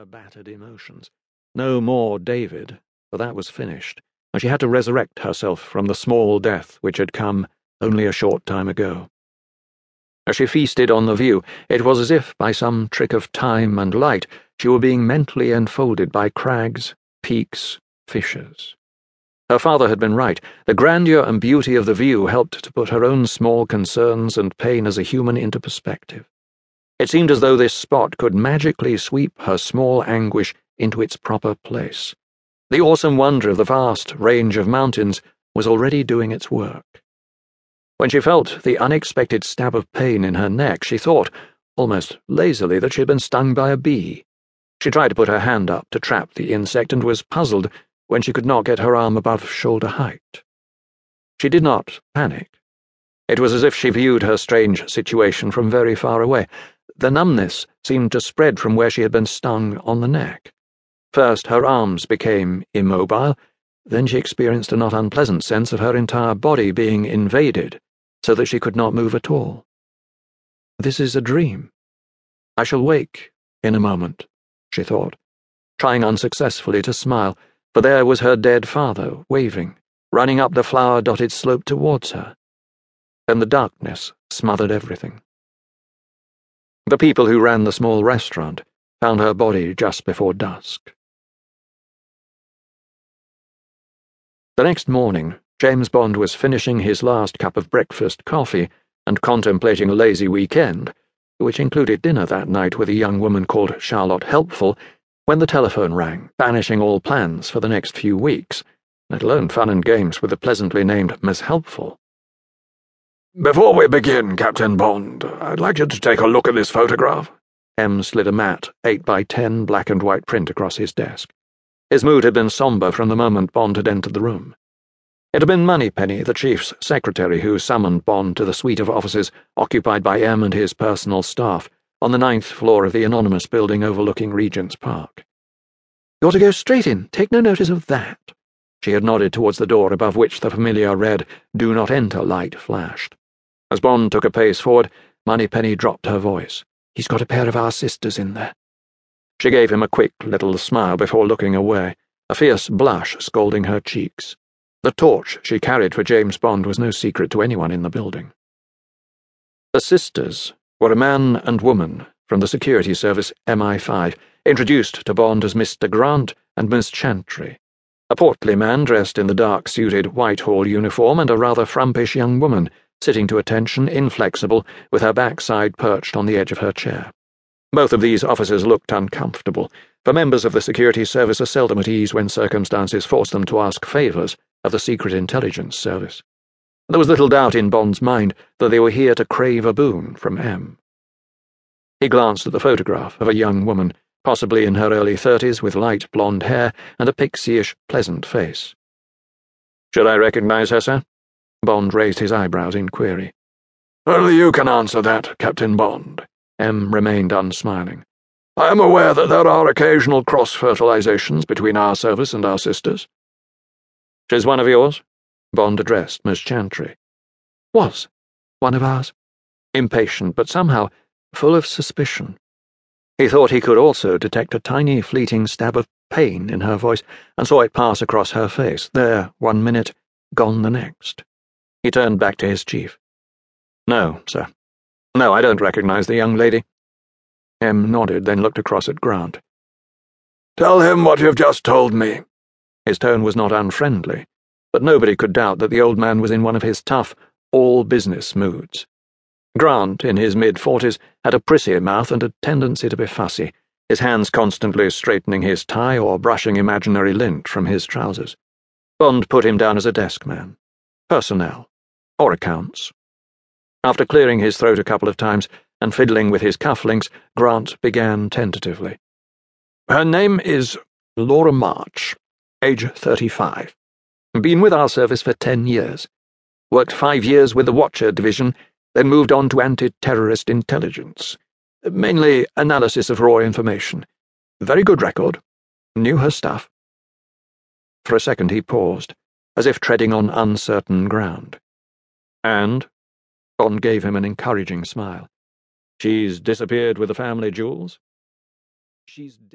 her battered emotions. No more David, for that was finished, and she had to resurrect herself from the small death which had come only a short time ago. As she feasted on the view, it was as if, by some trick of time and light, she were being mentally enfolded by crags, peaks, fissures. Her father had been right. The grandeur and beauty of the view helped to put her own small concerns and pain as a human into perspective. It seemed as though this spot could magically sweep her small anguish into its proper place. The awesome wonder of the vast range of mountains was already doing its work. When she felt the unexpected stab of pain in her neck, she thought, almost lazily, that she had been stung by a bee. She tried to put her hand up to trap the insect and was puzzled when she could not get her arm above shoulder height. She did not panic. It was as if she viewed her strange situation from very far away. The numbness seemed to spread from where she had been stung on the neck. First, her arms became immobile, then she experienced a not unpleasant sense of her entire body being invaded, so that she could not move at all. This is a dream. I shall wake in a moment, she thought, trying unsuccessfully to smile, for there was her dead father, waving, running up the flower dotted slope towards her. Then the darkness smothered everything. The people who ran the small restaurant found her body just before dusk. The next morning, James Bond was finishing his last cup of breakfast coffee and contemplating a lazy weekend, which included dinner that night with a young woman called Charlotte Helpful, when the telephone rang, banishing all plans for the next few weeks, let alone fun and games with the pleasantly named Miss Helpful. Before we begin, Captain Bond, I'd like you to take a look at this photograph. M slid a mat, 8 by 10 black and white print across his desk. His mood had been somber from the moment Bond had entered the room. It had been Moneypenny, the chief's secretary, who summoned Bond to the suite of offices occupied by M and his personal staff on the ninth floor of the anonymous building overlooking Regent's Park. You're to go straight in, take no notice of that. She had nodded towards the door above which the familiar red Do Not Enter light flashed. As Bond took a pace forward, Moneypenny dropped her voice. He's got a pair of our sisters in there. She gave him a quick little smile before looking away, a fierce blush scalding her cheeks. The torch she carried for James Bond was no secret to anyone in the building. The sisters were a man and woman from the security service MI5, introduced to Bond as Mr. Grant and Miss Chantry, a portly man dressed in the dark suited Whitehall uniform and a rather frumpish young woman sitting to attention, inflexible, with her backside perched on the edge of her chair. Both of these officers looked uncomfortable, for members of the security service are seldom at ease when circumstances force them to ask favours of the Secret Intelligence Service. There was little doubt in Bond's mind that they were here to crave a boon from M. He glanced at the photograph of a young woman, possibly in her early thirties, with light blonde hair and a pixie-ish, pleasant face. Should I recognize her, sir? Bond raised his eyebrows in query. Only you can answer that, Captain Bond. M remained unsmiling. I am aware that there are occasional cross fertilizations between our service and our sisters. She's one of yours? Bond addressed Miss Chantry. Was one of ours. Impatient, but somehow full of suspicion. He thought he could also detect a tiny fleeting stab of pain in her voice and saw it pass across her face, there one minute, gone the next. He turned back to his chief. No, sir. No, I don't recognize the young lady. M nodded, then looked across at Grant. Tell him what you've just told me. His tone was not unfriendly, but nobody could doubt that the old man was in one of his tough, all business moods. Grant, in his mid forties, had a prissy mouth and a tendency to be fussy, his hands constantly straightening his tie or brushing imaginary lint from his trousers. Bond put him down as a desk man. Personnel or accounts. After clearing his throat a couple of times and fiddling with his cufflinks, Grant began tentatively. Her name is Laura March, age 35. Been with our service for 10 years. Worked five years with the Watcher Division, then moved on to anti terrorist intelligence. Mainly analysis of raw information. Very good record. Knew her stuff. For a second he paused, as if treading on uncertain ground. And? Bond gave him an encouraging smile. She's disappeared with the family jewels? She's dead.